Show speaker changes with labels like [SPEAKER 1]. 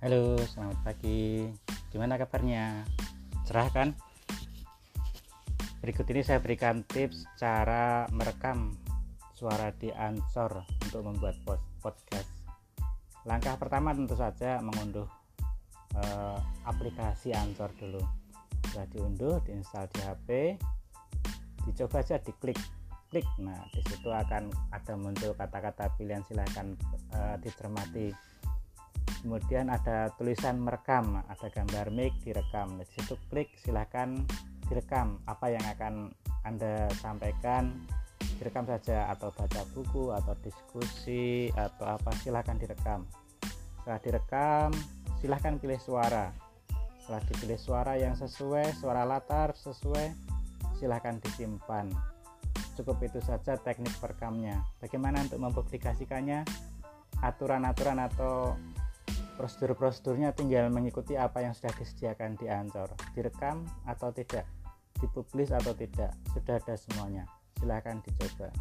[SPEAKER 1] Halo, selamat pagi. Gimana kabarnya? Cerah kan? Berikut ini saya berikan tips cara merekam suara di Anchor untuk membuat podcast. Langkah pertama tentu saja mengunduh eh, aplikasi Anchor dulu. Sudah diunduh, diinstal di HP, dicoba aja diklik klik nah di situ akan ada muncul kata-kata pilihan silahkan uh, dicermati kemudian ada tulisan merekam ada gambar mic direkam. Nah, di situ klik silahkan direkam. Apa yang akan anda sampaikan direkam saja atau baca buku atau diskusi atau apa silahkan direkam. Setelah direkam silahkan pilih suara. Setelah dipilih suara yang sesuai suara latar sesuai silahkan disimpan. Cukup itu saja teknik perekamnya. Bagaimana untuk mempublikasikannya? Aturan-aturan atau prosedur-prosedurnya tinggal mengikuti apa yang sudah disediakan di Ancor direkam atau tidak? Dipublis atau tidak? Sudah ada semuanya. Silahkan dicoba